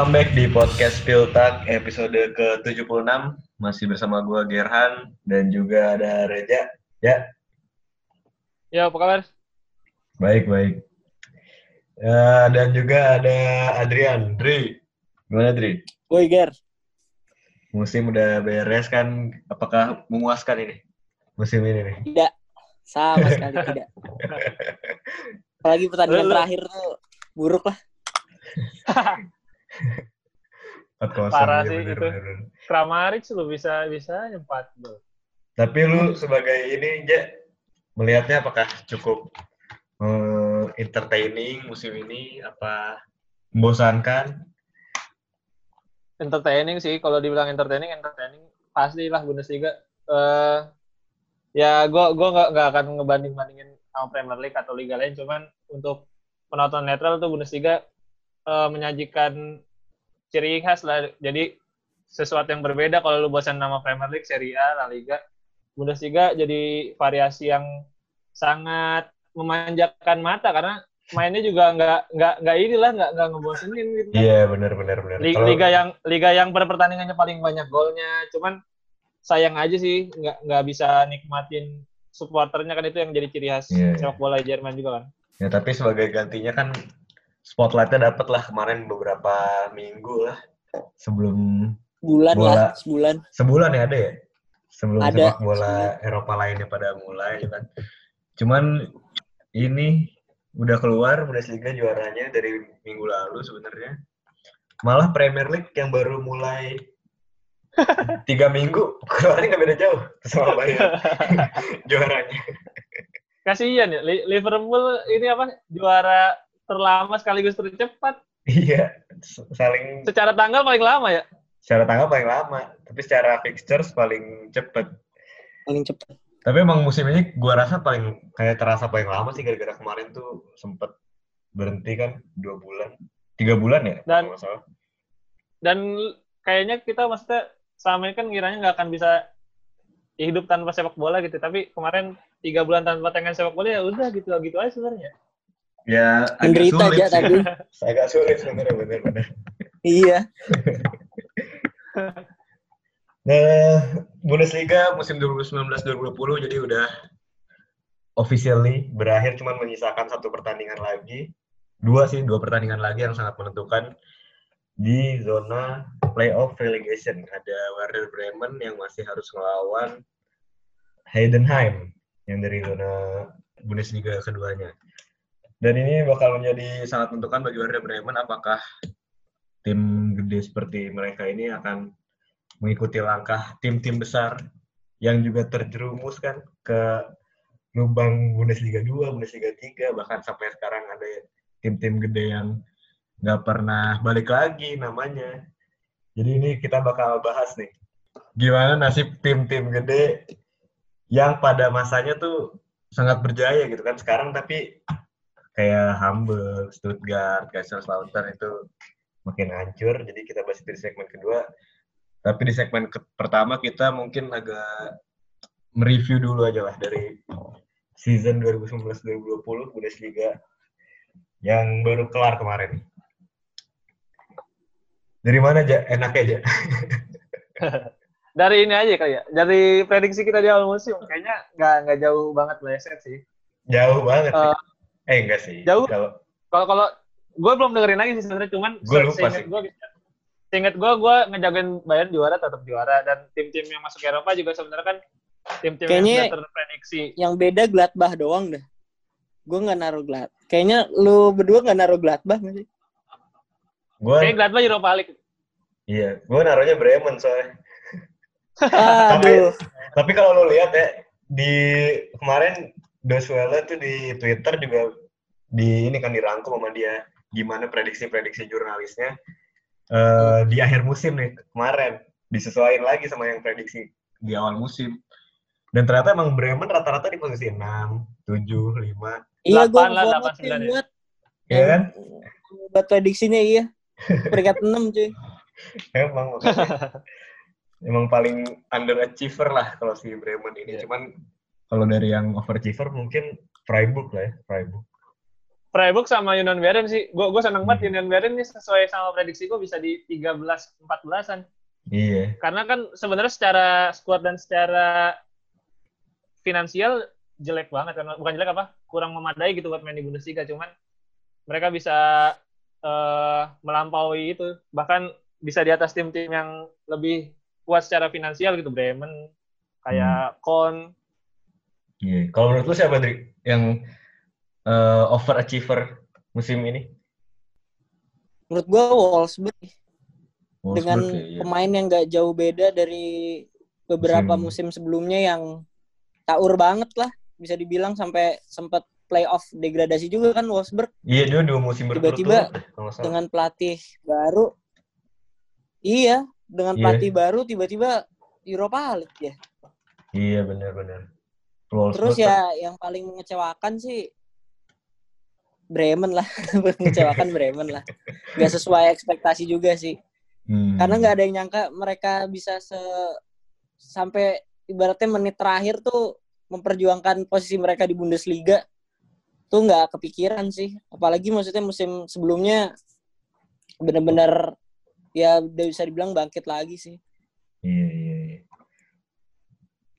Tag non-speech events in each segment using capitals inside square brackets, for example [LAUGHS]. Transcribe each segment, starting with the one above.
Welcome back di podcast Piltak episode ke-76. Masih bersama gue Gerhan dan juga ada Reja. Ya, Ya, apa kabar? baik, baik. Eh, dan juga ada Adrian. Dri, gimana Dri? Woi Ger, Musim udah beres kan? Apakah memuaskan ini? Musim ini nih. tidak sama sekali tidak. [LAUGHS] Apalagi pertandingan terakhir tuh buruk lah. [LAUGHS] 4-0. Parah ya, sih bener, itu. bener. Kramaric lu bisa bisa empat gol. Tapi lu sebagai ini, Ja, melihatnya apakah cukup eh, entertaining musim ini? Apa membosankan? Entertaining sih, kalau dibilang entertaining, entertaining pastilah Bundesliga. Eh ya gua gua nggak nggak akan ngebanding bandingin sama Premier League atau liga lain, cuman untuk penonton netral tuh Bundesliga eh, menyajikan ciri khas lah. Jadi sesuatu yang berbeda kalau lu bosan nama Premier League, Serie A, La Liga, Bundesliga jadi variasi yang sangat memanjakan mata karena mainnya juga nggak nggak nggak inilah nggak nggak ngebosenin gitu. kan. Iya, benar benar benar. Li- Kalau- Liga yang liga yang per pertandingannya paling banyak golnya, cuman sayang aja sih nggak nggak bisa nikmatin supporternya kan itu yang jadi ciri khas Iya, iya. sepak bola Jerman juga kan. Ya tapi sebagai gantinya kan spotlightnya dapat lah kemarin beberapa minggu lah sebelum Bulan Bola. lah, sebulan. sebulan ya ada ya sebelum Ada, sepak bola Eropa lainnya pada mulai gitu kan. Cuman ini udah keluar Bundesliga juaranya dari minggu lalu sebenarnya. Malah Premier League yang baru mulai [LAUGHS] tiga minggu keluarnya nggak beda jauh sama Bayern [LAUGHS] juaranya. Kasihan ya Li- Liverpool ini apa juara terlama sekaligus tercepat. Iya, saling Secara tanggal paling lama ya. secara tanggal paling lama, tapi secara fixtures paling cepet. Paling cepet. Tapi emang musim ini gua rasa paling kayak terasa paling lama sih gara-gara kemarin tuh sempet berhenti kan dua bulan, tiga bulan ya Dan- kalau nggak salah. Dan kayaknya kita maksudnya selama ini kan ngiranya nggak akan bisa hidup tanpa sepak bola gitu. Tapi kemarin tiga bulan tanpa tangan sepak bola ya udah gitu gitu aja sebenarnya. Ya agak Menderita sulit aja sih. tadi. [LAUGHS] Agak sulit sebenarnya bener-bener. Iya. [LAUGHS] Nah, Bundesliga musim 2019-2020 jadi udah officially berakhir cuman menyisakan satu pertandingan lagi. Dua sih, dua pertandingan lagi yang sangat menentukan di zona playoff relegation. Ada Werder Bremen yang masih harus melawan Heidenheim yang dari zona Bundesliga keduanya. Dan ini bakal menjadi sangat menentukan bagi Werder Bremen apakah tim gede seperti mereka ini akan mengikuti langkah tim-tim besar yang juga terjerumus kan ke lubang Bundesliga 2, Bundesliga 3, bahkan sampai sekarang ada tim-tim gede yang nggak pernah balik lagi namanya. Jadi ini kita bakal bahas nih, gimana nasib tim-tim gede yang pada masanya tuh sangat berjaya gitu kan sekarang tapi kayak Hamburg, Stuttgart, Kaiserslautern itu makin hancur. Jadi kita bahas di segmen kedua. Tapi di segmen ke- pertama kita mungkin agak mereview dulu aja lah dari season 2019-2020 Bundesliga yang baru kelar kemarin. Dari mana aja? Enaknya aja. [LAUGHS] dari ini aja kali ya dari prediksi kita di awal musim kayaknya nggak nggak jauh banget meleset sih Jauh banget sih. Eh, enggak sih. jauh. Kalau kalau kalau gue belum dengerin lagi sih sebenarnya cuman lupa sih. gue seinget gue gue ngejagain Bayern juara tetap juara dan tim-tim yang masuk Eropa juga sebenarnya kan tim-tim yang Kayaknya- sudah terprediksi Yang beda Gladbach doang dah. Gue nggak naruh Glad. Kayaknya lu berdua nggak naruh Gladbach nggak sih? gue kayak Gladbach Europa League iya, gue naruhnya Bremen soalnya. Tapi Aduh. tapi kalau lo lihat ya di kemarin Doswell tuh di Twitter juga di ini kan dirangkum sama dia gimana prediksi-prediksi jurnalisnya eh, di akhir musim nih kemarin disesuaikan lagi sama yang prediksi di awal musim dan ternyata emang Bremen rata-rata di posisi 6, 7, 5 Iya gue Delapan lah, banget delapan, sih sembilan ya. buat ya kan? buat prediksinya iya. Peringkat [LAUGHS] 6 cuy. Emang [LAUGHS] emang paling underachiever lah kalau si Bremen ini Iya. cuman kalau dari yang overachiever mungkin Freiburg lah ya Freiburg Freiburg sama Union Berlin sih. Gue gue seneng banget Union Berlin nih sesuai sama prediksi gue bisa di 13 14-an. Iya. Karena kan sebenarnya secara squad dan secara finansial jelek banget kan. Bukan jelek apa? Kurang memadai gitu buat main di Bundesliga. Cuman mereka bisa eh, melampaui itu. Bahkan bisa di atas tim-tim yang lebih kuat secara finansial gitu. Bremen, kayak Kon. Iya. Kalau menurut lu siapa, Dri? Yang eh, overachiever musim ini? Menurut gue Wolfsburg Wolfsburg dengan ya, iya. pemain yang nggak jauh beda dari beberapa Musim- musim, sebelumnya yang taur banget lah bisa dibilang sampai sempat playoff degradasi juga kan Wolfsburg Iya, dia dua musim Tiba-tiba nggak salah. dengan pelatih baru iya dengan Iya. pelatih baru tiba-tiba Europa League ya Iya, benar-benar. Terus ya yang paling mengecewakan sih Bremen lah. [LAUGHS] Mengecewakan Bremen lah. Nggak sesuai ekspektasi juga sih. Hmm. karena nggak ada yang nyangka mereka bisa se sampai ibaratnya menit terakhir tuh memperjuangkan posisi mereka di Bundesliga tuh nggak kepikiran sih. Apalagi maksudnya musim sebelumnya benar-benar ya udah bisa dibilang bangkit lagi sih. Iya, iya, iya.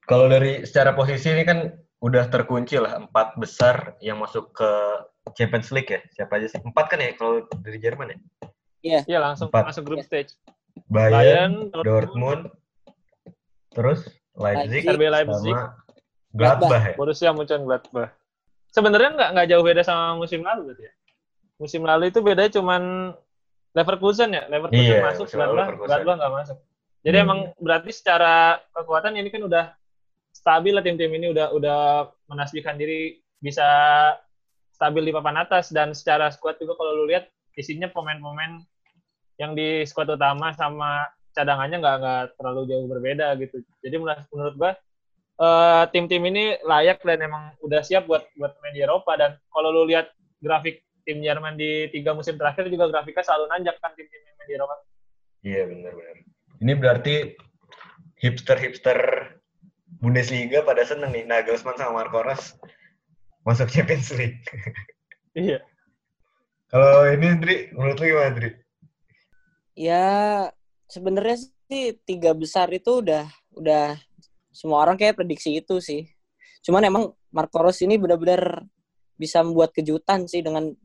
Kalau dari secara posisi ini kan udah terkunci lah empat besar yang masuk ke Champions League ya. Siapa aja sih? Empat kan ya kalau dari Jerman ya? Iya langsung Empat. masuk grup stage. Bayern, Bayern, Dortmund, terus Leipzig. RB Leipzig. sama Gladbach ya. Borussia Mönchengladbach. Sebenarnya nggak nggak jauh beda sama musim lalu berarti ya. Musim lalu itu bedanya cuman Leverkusen ya, Leverkusen Iya, masuk, Gladbach. Gladbach nggak masuk. Jadi Hmm. emang berarti secara kekuatan ini kan udah stabil lah tim-tim ini udah udah menasbihkan diri bisa stabil di papan atas dan secara squad juga kalau lu lihat isinya pemain-pemain yang di squad utama sama cadangannya nggak nggak terlalu jauh berbeda gitu. Jadi menurut menurut gua eh, tim-tim ini layak dan emang udah siap buat buat main di Eropa dan kalau lu lihat grafik tim Jerman di tiga musim terakhir juga grafiknya selalu nanjak kan tim-tim yang main di Eropa. Iya benar-benar. Ini berarti hipster-hipster Bundesliga pada seneng nih Nagelsmann sama Marco Rose masuk Champions League. [LAUGHS] Iya. Kalau ini Dri, menurut lu gimana Dri? ya sebenarnya sih tiga besar itu udah udah semua orang kayak prediksi itu sih cuman emang Marco Rose ini benar-benar bisa membuat kejutan sih dengan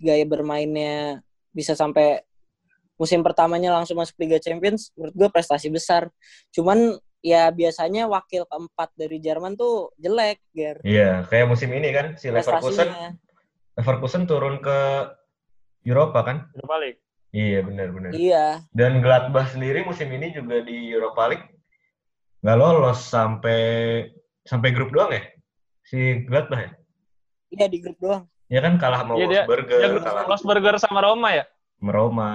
gaya bermainnya bisa sampai musim pertamanya langsung masuk Liga Champions menurut gue prestasi besar cuman ya biasanya wakil keempat dari Jerman tuh jelek Ger Iya, kayak musim ini kan si Leverkusen prestasinya Leverkusen turun ke Eropa kan? Europa League. Iya benar-benar. iya Dan Gladbach sendiri musim ini juga di Europa League nggak lolos sampai sampai grup doang ya si Gladbach ya? iya di grup doang Ya kan kalah sama Iya, dia- Wolfsburger, kalah Wolfsburger sama Roma ya? sama Roma.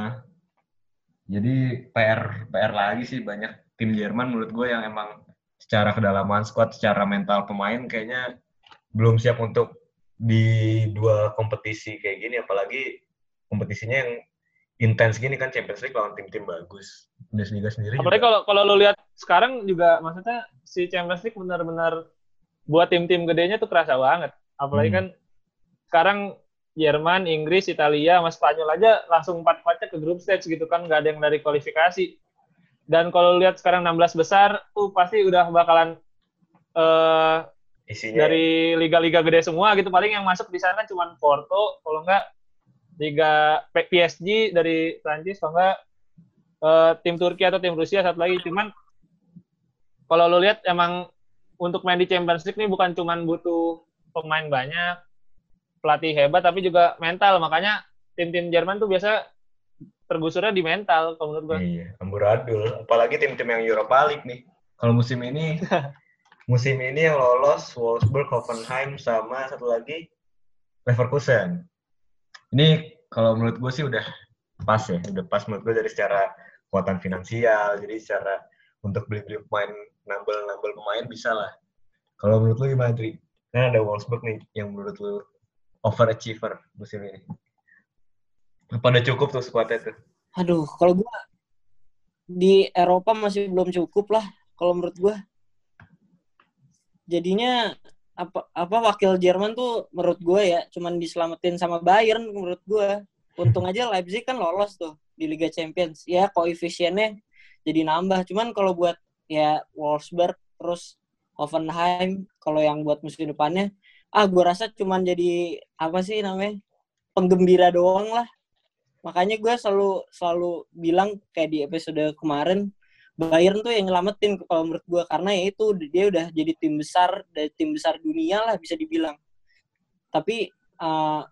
Jadi PR PR lagi sih banyak tim Jerman menurut gue yang emang secara kedalaman squad, secara mental pemain kayaknya belum siap untuk di dua kompetisi kayak gini apalagi kompetisinya yang intens gini kan Champions League lawan tim-tim bagus. Bundesliga sendiri Apalagi kalau kalau lu lihat sekarang juga maksudnya si Champions League benar-benar buat tim-tim gedenya tuh kerasa banget. Apalagi Hmm. kan sekarang Jerman, Inggris, Italia, sama Spanyol aja langsung empat-empatnya ke grup stage gitu kan, nggak ada yang dari kualifikasi. Dan kalau lihat sekarang 16 besar, tuh pasti udah bakalan eh isinya dari liga-liga gede semua gitu. Paling yang masuk di sana cuma Porto, kalau enggak liga PSG dari Prancis, kalau enggak eh, tim Turki atau tim Rusia satu lagi. Cuman kalau lu lihat emang untuk main di Champions League ini bukan cuma butuh pemain banyak, pelatih hebat, tapi juga mental. Makanya tim-tim Jerman tuh biasa tergusurnya di mental, kalau menurut gua. Iya, amburadul. Apalagi tim-tim yang Europa League nih. Kalau musim ini, [LAUGHS] musim ini yang lolos Wolfsburg, Hoffenheim, sama satu lagi Leverkusen. Ini kalau menurut gue sih udah pas ya, udah pas menurut gue dari secara kekuatan finansial, jadi secara untuk beli-beli pemain, nambel-nambel pemain bisa lah. Kalau menurut lu gimana, Tri? Kan ada Wolfsburg nih yang menurut lu overachiever musim ini. Apa udah cukup tuh squadnya tuh? Aduh, kalau gua di Eropa masih belum cukup lah kalau menurut gua. Jadinya apa apa wakil Jerman tuh menurut gue ya cuman diselamatin sama Bayern menurut gue. Untung aja Leipzig kan lolos tuh di Liga Champions. Ya koefisiennya jadi nambah. Cuman kalau buat ya Wolfsburg terus Hoffenheim kalau yang buat musim depannya ah gue rasa cuman jadi apa sih namanya penggembira doang lah. Makanya gue selalu selalu bilang kayak di episode kemarin Bayern tuh yang nyelamatin kalau menurut gue karena ya itu dia udah jadi tim besar dari tim besar dunia lah bisa dibilang. Tapi uh,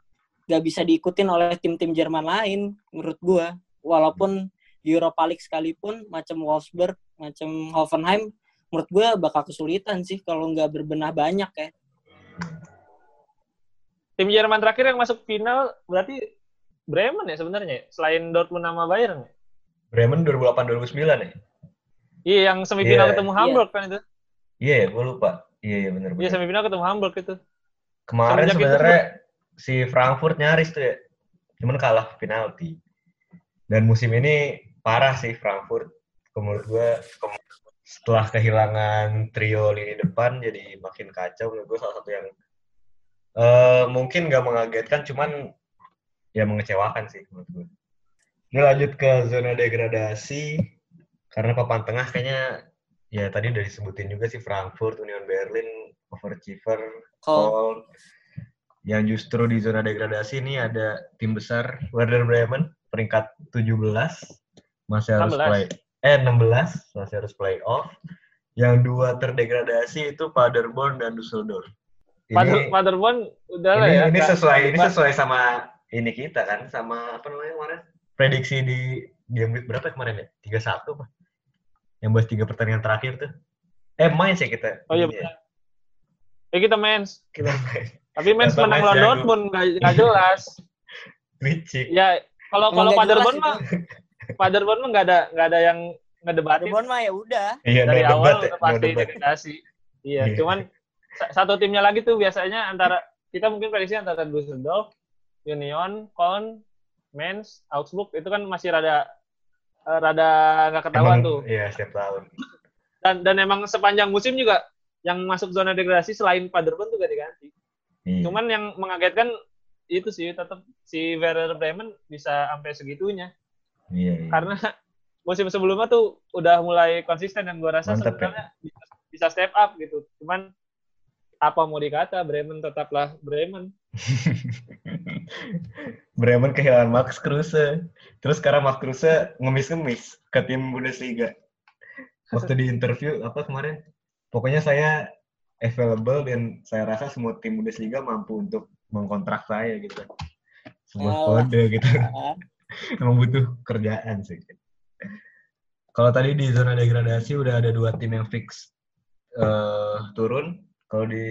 gak bisa diikutin oleh tim-tim Jerman lain menurut gue walaupun Europa League sekalipun macam Wolfsburg macam Hoffenheim menurut gue bakal kesulitan sih kalau nggak berbenah banyak ya tim Jerman terakhir yang masuk final berarti Bremen ya sebenarnya selain Dortmund sama Bayern ya? Bremen 2008 2009 ya Iya, yang semifinal yeah. ketemu iya. Hamburg yeah. kan itu. Iya, yeah, gue lupa. Iya, yeah, iya yeah, benar. Iya, semifinal ketemu Hamburg itu. Kemarin sebenarnya si Frankfurt nyaris tuh ya. Cuman kalah penalti. Dan musim ini parah sih Frankfurt. Menurut gue setelah kehilangan trio lini depan jadi makin kacau menurut gue salah satu yang uh, mungkin gak mengagetkan cuman ya mengecewakan sih menurut gue. Ini lanjut ke zona degradasi karena papan tengah kayaknya ya tadi udah disebutin juga sih Frankfurt, Union Berlin, Overachiever, Köln. Yang justru di zona degradasi ini ada tim besar Werder Bremen peringkat 17 masih harus 16. play eh 16 masih harus play off. Yang dua terdegradasi itu Paderborn dan Düsseldorf. Ini, Paderborn udah lah ya. Ini sesuai ini sesuai sama ini kita kan sama apa namanya kemarin prediksi di game week berapa kemarin ya? 31 apa? yang bahas tiga pertandingan terakhir tuh. Eh main sih kita. Oh iya benar. Eh kita main. Kita main. Tapi main menang lawan Dortmund nggak jelas. [LAUGHS] Licik. Ya kalau kalau Paderborn mah Paderborn mah nggak ada nggak ada yang ngedebatin. Paderborn mah ya udah. Iya, dari no awal debat, udah pasti no degradasi. Iya, yeah. cuman satu timnya lagi tuh biasanya antara kita mungkin prediksi antara Düsseldorf, Union, Köln, Mainz, Augsburg itu kan masih rada uh, rada nggak ketahuan emang, tuh. Iya, setiap tahun. Dan dan emang sepanjang musim juga yang masuk zona degradasi selain Paderborn juga diganti. Iya. Cuman yang mengagetkan itu sih tetap si Werder Bremen bisa sampai segitunya. Iya, iya. Karena musim sebelumnya tuh udah mulai konsisten dan gua rasa Mantap, sebenarnya ya? bisa, bisa step up gitu. Cuman apa mau dikata Bremen tetaplah Bremen. [LAUGHS] Bremen kehilangan Max Kruse. Terus sekarang Max Kruse ngemis-ngemis ke tim Bundesliga. Waktu di interview apa kemarin? Pokoknya saya available dan saya rasa semua tim Bundesliga mampu untuk mengkontrak saya gitu. Sebuah kode gitu. [LAUGHS] Emang butuh kerjaan sih. Kalau tadi di zona degradasi udah ada dua tim yang fix uh, turun, kalau di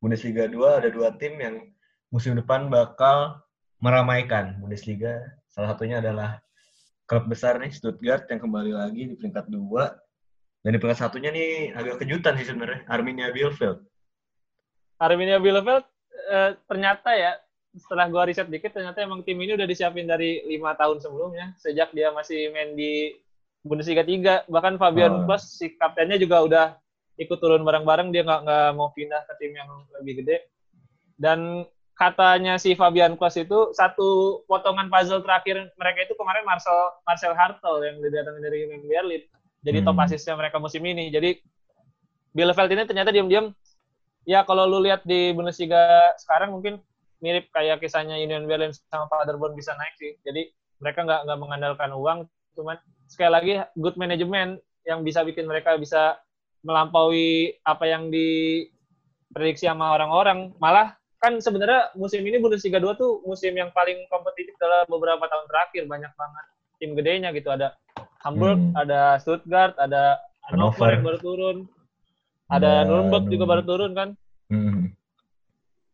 Bundesliga 2 ada dua tim yang musim depan bakal meramaikan Bundesliga. Salah satunya adalah klub besar nih Stuttgart yang kembali lagi di peringkat dua. Dan di peringkat satunya nih agak kejutan sih sebenarnya Arminia Bielefeld. Arminia Bielefeld eh, ternyata ya setelah gua riset dikit ternyata emang tim ini udah disiapin dari lima tahun sebelumnya sejak dia masih main di Bundesliga 3 bahkan Fabian oh. si kaptennya juga udah ikut turun bareng-bareng dia nggak nggak mau pindah ke tim yang lebih gede. Dan katanya si Fabian Klos itu satu potongan puzzle terakhir mereka itu kemarin Marcel Marcel Hartel yang didatangin dari Union Berlin jadi hmm. top asisnya mereka musim ini. Jadi Bielefeld ini ternyata diam-diam ya kalau lu lihat di Bundesliga sekarang mungkin mirip kayak kisahnya Union Berlin sama Paderborn bisa naik sih. Jadi mereka nggak nggak mengandalkan uang. Cuman sekali lagi good management yang bisa bikin mereka bisa melampaui apa yang diprediksi sama orang-orang. Malah kan sebenarnya musim ini Bundesliga 2 tuh musim yang paling kompetitif dalam beberapa tahun terakhir. Banyak banget tim gedenya gitu. Ada Hamburg, hmm. ada Stuttgart, ada Hannover yang baru turun. Ada Nuremberg juga baru turun kan. Hmm.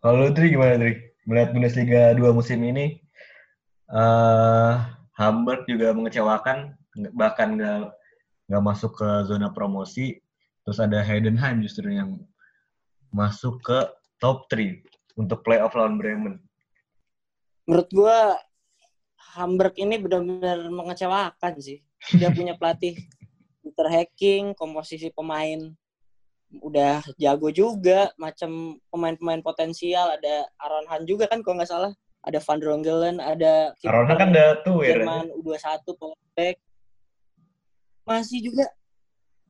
Kalau Dri gimana Dri? Melihat Bundesliga 2 musim ini, uh, Hamburg juga mengecewakan, bahkan nggak nggak masuk ke zona promosi. Terus ada Heidenheim justru yang masuk ke top 3 untuk playoff lawan Bremen. Menurut gue Hamburg ini benar-benar mengecewakan sih. Dia punya pelatih terhacking, komposisi pemain udah jago juga, macam pemain-pemain potensial ada Aaron Han juga kan kalau nggak salah. Ada Van Drongelen, ada Aaron Han kan udah tuir. Jerman U21 powerback. Masih juga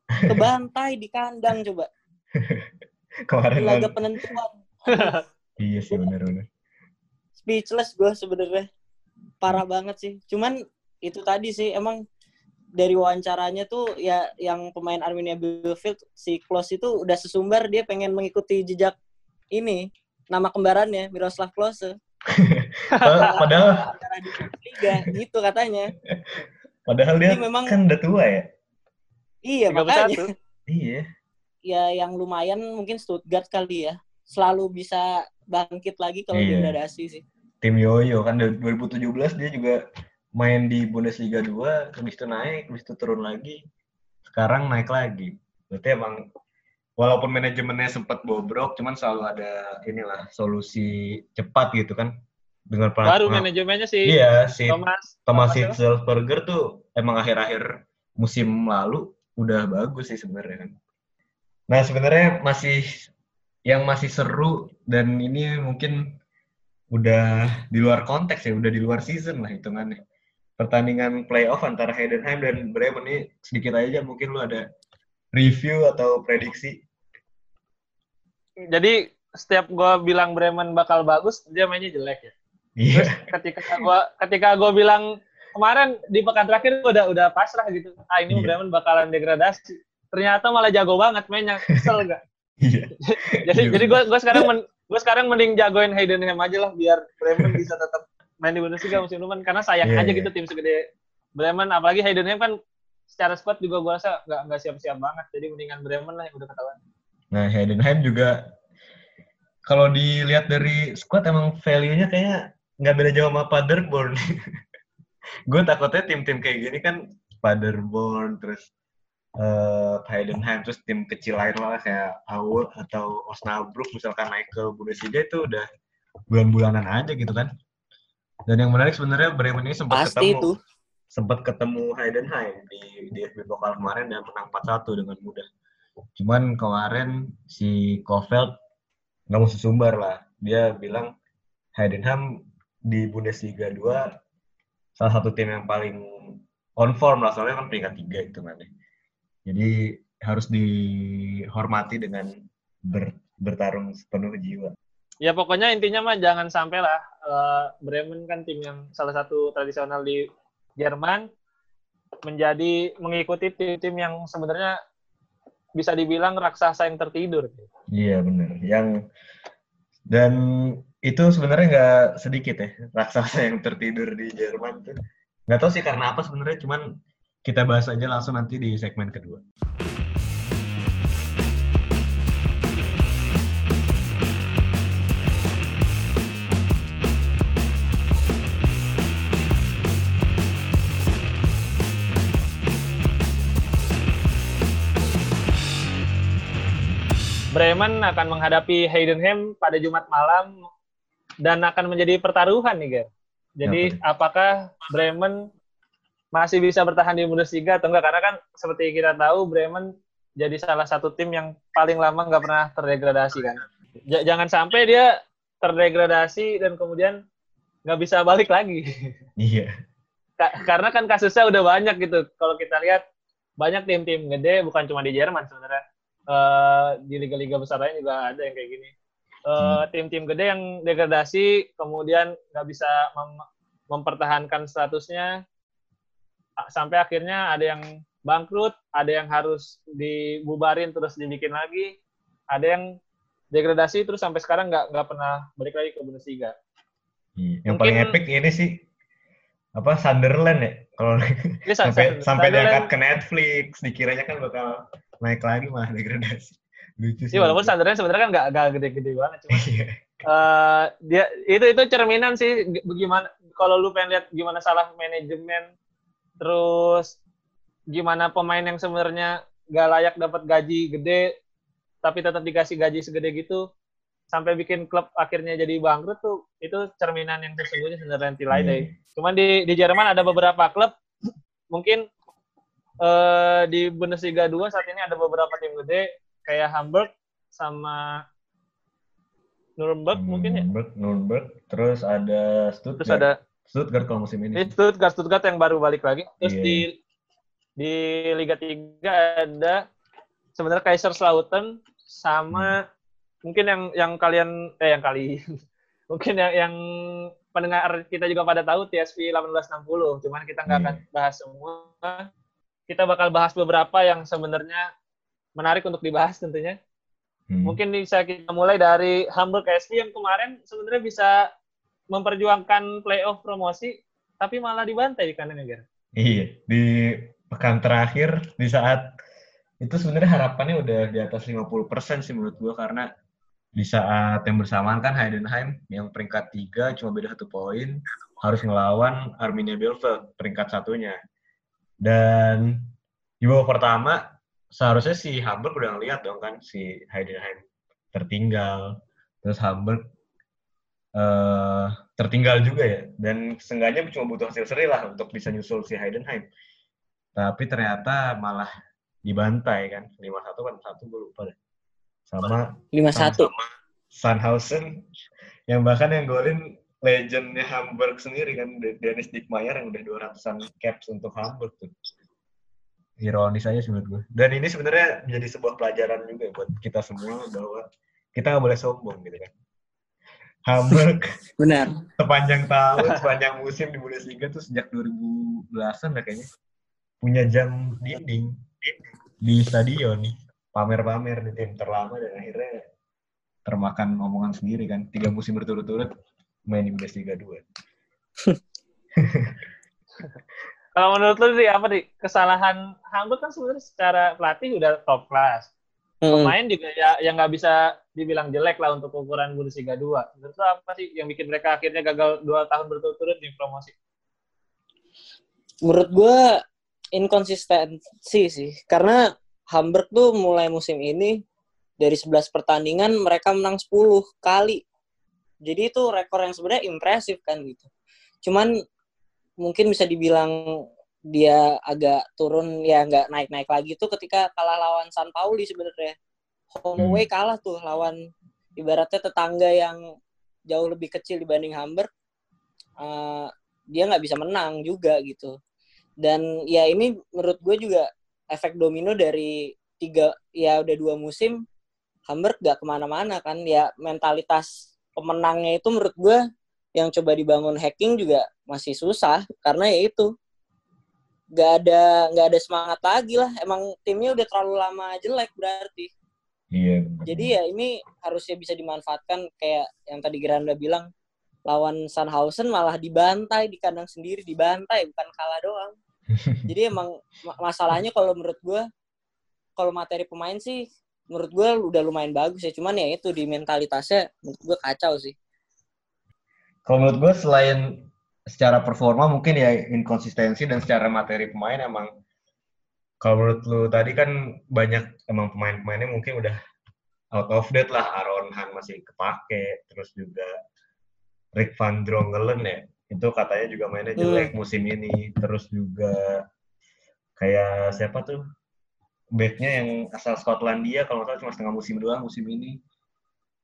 kebantai di kandang coba. [LAUGHS] Kemarin Laga penentuan. [LAUGHS] Iya sih benar-benar. Speechless gue sebenarnya. Parah banget sih. Cuman itu tadi sih emang dari wawancaranya tuh ya yang pemain Arminia Bielefeld si Klose itu udah sesumbar dia pengen mengikuti jejak ini nama kembarannya Miroslav Klose [LAUGHS] Padahal antara di liga gitu katanya. padahal dia memang- kan udah tua ya. Iya makanya 31. Iya. ya yang lumayan mungkin Stuttgart kali ya selalu bisa bangkit lagi kalau Iya. degradasi sih. Tim Yoyo kan dari 2017 dia juga main di Bundesliga 2, habis itu naik, habis itu turun lagi. Sekarang naik lagi. Berarti emang walaupun manajemennya sempat bobrok, cuman selalu ada inilah solusi cepat gitu kan. Dengan Baru manajemennya si Iya, si Thomas. Thomas? Hitzelsberger tuh emang akhir-akhir musim lalu udah bagus sih sebenarnya kan. Nah sebenarnya masih yang masih seru dan ini mungkin udah di luar konteks ya, udah di luar season lah hitungannya. Pertandingan playoff antara Heidenheim dan Bremen ini sedikit aja mungkin lu ada review atau prediksi. Jadi setiap gua bilang Bremen bakal bagus, dia mainnya jelek ya. Iya, Ketika gua ketika gua bilang kemarin di pekan terakhir udah udah pasrah gitu. Ah ini Iya. Bremen bakalan degradasi. Ternyata malah jago banget mainnya. Kesel gak? [LAUGHS] iya. [LAUGHS] jadi Iya, jadi gue gue sekarang men, gue sekarang mending jagoin Heidenheim aja lah biar Bremen bisa tetap main di Bundesliga musim depan karena sayang Iya, aja iya. gitu tim segede Bremen apalagi Heidenheim kan secara squad juga gue rasa nggak nggak siap-siap banget jadi mendingan Bremen lah yang udah ketahuan Nah, Heidenheim juga kalau dilihat dari squad emang value-nya kayaknya nggak beda jauh sama Paderborn. [LAUGHS] gue takutnya tim-tim kayak gini kan Paderborn terus eh Heidenheim terus tim kecil lain lah kayak Aue atau Osnabrück misalkan naik ke Bundesliga itu udah bulan-bulanan aja gitu kan. Dan yang menarik sebenarnya Bremen ini sempat Pasti ketemu itu. sempat ketemu Heidenheim di DFB Pokal kemarin dan menang 4-1 dengan mudah. Cuman kemarin si Kofeld nggak mau sesumbar lah. Dia bilang Heidenheim di Bundesliga 2 salah satu tim yang paling on form lah soalnya kan peringkat tiga itu kan. Jadi harus dihormati dengan ber- bertarung sepenuh jiwa. ya pokoknya intinya mah jangan sampai lah eh, Bremen kan tim yang salah satu tradisional di Jerman menjadi mengikuti tim-tim yang sebenarnya bisa dibilang raksasa yang tertidur Iya bener. Yang dan itu sebenarnya nggak sedikit ya raksasa yang tertidur di Jerman tuh. Nggak tahu sih karena apa sebenarnya, cuman kita bahas aja langsung nanti di segmen kedua. Bremen akan menghadapi Heidenheim pada Jumat malam dan akan menjadi pertaruhan nih, Ger. Jadi apakah Bremen masih bisa bertahan di Bundesliga atau enggak? Karena kan seperti kita tahu Bremen jadi salah satu tim yang paling lama nggak pernah terdegradasi kan. J- jangan sampai dia terdegradasi dan kemudian nggak bisa balik lagi. [LAUGHS] Iya. Ka- karena kan kasusnya udah banyak gitu. Kalau kita lihat banyak tim-tim gede, bukan cuma di Jerman sebenarnya. Eh, di liga-liga besar lain juga ada yang kayak gini. Eh, Tim-tim gede yang degradasi, kemudian nggak bisa mem- mempertahankan statusnya, sampai akhirnya ada yang bangkrut, ada yang harus dibubarin terus dibikin lagi, ada yang degradasi terus sampai sekarang nggak nggak pernah balik lagi ke Bundesliga. Iya. Yang Mungkin- paling epic ini sih apa Sunderland ya? Kalau sa- sampai sa- sampai Sunderland- diangkat ke Netflix dikiranya kan bakal naik lagi malah degradasi lucu sih Iya walaupun Sunderland sebenarnya kan nggak nggak gede-gede banget, cuma [LAUGHS] Iya. eh dia itu itu cerminan sih g- bagaimana kalau lu pengen lihat gimana salah manajemen terus gimana pemain yang sebenarnya nggak layak dapat gaji gede tapi tetap dikasih gaji segede gitu sampai bikin klub akhirnya jadi bangkrut tuh itu cerminan yang sesungguhnya sebenarnya Tilai Iya. Cuman di di Jerman ada beberapa klub mungkin eh, di Bundesliga 2 saat ini ada beberapa tim gede kayak Hamburg sama Nuremberg mungkin ya. Nuremberg, Nuremberg, terus ada Stuttgart. Terus ada Stuttgart kalau musim ini. Stuttgart, Stuttgart yang baru balik lagi. Terus Iya. di di Liga 3 ada sebenarnya Kaiserslautern sama mungkin yang yang kalian eh yang kali [LAUGHS] mungkin yang yang pendengar kita juga pada tahu TSP 1860 cuman kita nggak Iya. akan bahas semua kita bakal bahas beberapa yang sebenarnya menarik untuk dibahas tentunya Hmm. mungkin bisa kita mulai dari Hamburg SV yang kemarin sebenarnya bisa memperjuangkan playoff promosi tapi malah dibantai di kandang Ger. Iya, di pekan terakhir di saat itu sebenarnya harapannya udah di atas 50% sih menurut gua karena di saat yang bersamaan kan Heidenheim yang peringkat tiga cuma beda satu poin harus ngelawan Arminia Bielefeld peringkat satunya dan di babak pertama seharusnya si Hamburg udah ngeliat dong kan si Heidenheim tertinggal. Terus Hamburg eh tertinggal juga ya. Dan seenggaknya cuma butuh hasil seri lah untuk bisa nyusul si Heidenheim tapi ternyata malah dibantai kan. 5-1 kan satu gue lupa deh. Sama 5-1. sama Sandhausen yang bahkan yang golin legendnya Hamburg sendiri kan Dennis Dickmeyer yang udah 200-an caps untuk Hamburg tuh ironis aja sih menurut gue dan ini sebenarnya menjadi sebuah pelajaran juga buat kita semua bahwa kita nggak boleh sombong gitu kan. Hamburg [LAUGHS] Benar. sepanjang tahun, sepanjang musim di Bundesliga tuh sejak 2010-an lah kayaknya. Punya jam dinding di stadion nih. Pamer-pamer di tim terlama dan akhirnya termakan omongan sendiri kan. Tiga musim berturut-turut main di Bundesliga 2 [LAUGHS] Kalau menurut lu sih apa nih kesalahan Hamburg kan sebenarnya secara pelatih udah top class. Hmm. Pemain juga ya yang nggak bisa dibilang jelek lah untuk ukuran Bundesliga 2. Menurut lu apa sih yang bikin mereka akhirnya gagal dua tahun berturut-turut di promosi? Menurut gue inkonsistensi sih. Karena Hamburg tuh mulai musim ini dari 11 pertandingan mereka menang 10 kali. Jadi itu rekor yang sebenarnya impresif kan gitu. Cuman mungkin bisa dibilang dia agak turun ya nggak naik-naik lagi tuh ketika kalah lawan San Pauli sebenarnya. Home Hmm. away kalah tuh lawan ibaratnya tetangga yang jauh lebih kecil dibanding Hamburg. Eh, dia nggak bisa menang juga gitu. Dan ya ini menurut gue juga efek domino dari tiga ya udah dua musim Hamburg gak ke mana-mana kan ya mentalitas pemenangnya itu menurut gue yang coba dibangun hacking juga masih susah karena ya itu nggak ada nggak ada semangat lagi lah. Emang timnya udah terlalu lama jelek berarti. Iya bener. jadi ya ini harusnya bisa dimanfaatkan kayak yang tadi Geranda bilang lawan Sandhausen malah dibantai di kandang sendiri dibantai bukan kalah doang. [LAUGHS] Jadi emang ma- masalahnya kalau menurut gue kalau materi pemain sih menurut gue udah lumayan bagus ya. Cuman ya itu di mentalitasnya menurut gue kacau sih Kalau menurut gue selain secara performa mungkin ya inkonsistensi dan secara materi pemain emang kalau menurut lu tadi kan banyak emang pemain-pemainnya mungkin udah out of date lah. Aaron Han masih kepake terus juga Rick Van Drongelen ya itu katanya juga mainnya jelek musim ini. Terus juga kayak siapa tuh backnya yang asal Skotlandia kalau nggak salah cuma setengah musim doang musim ini.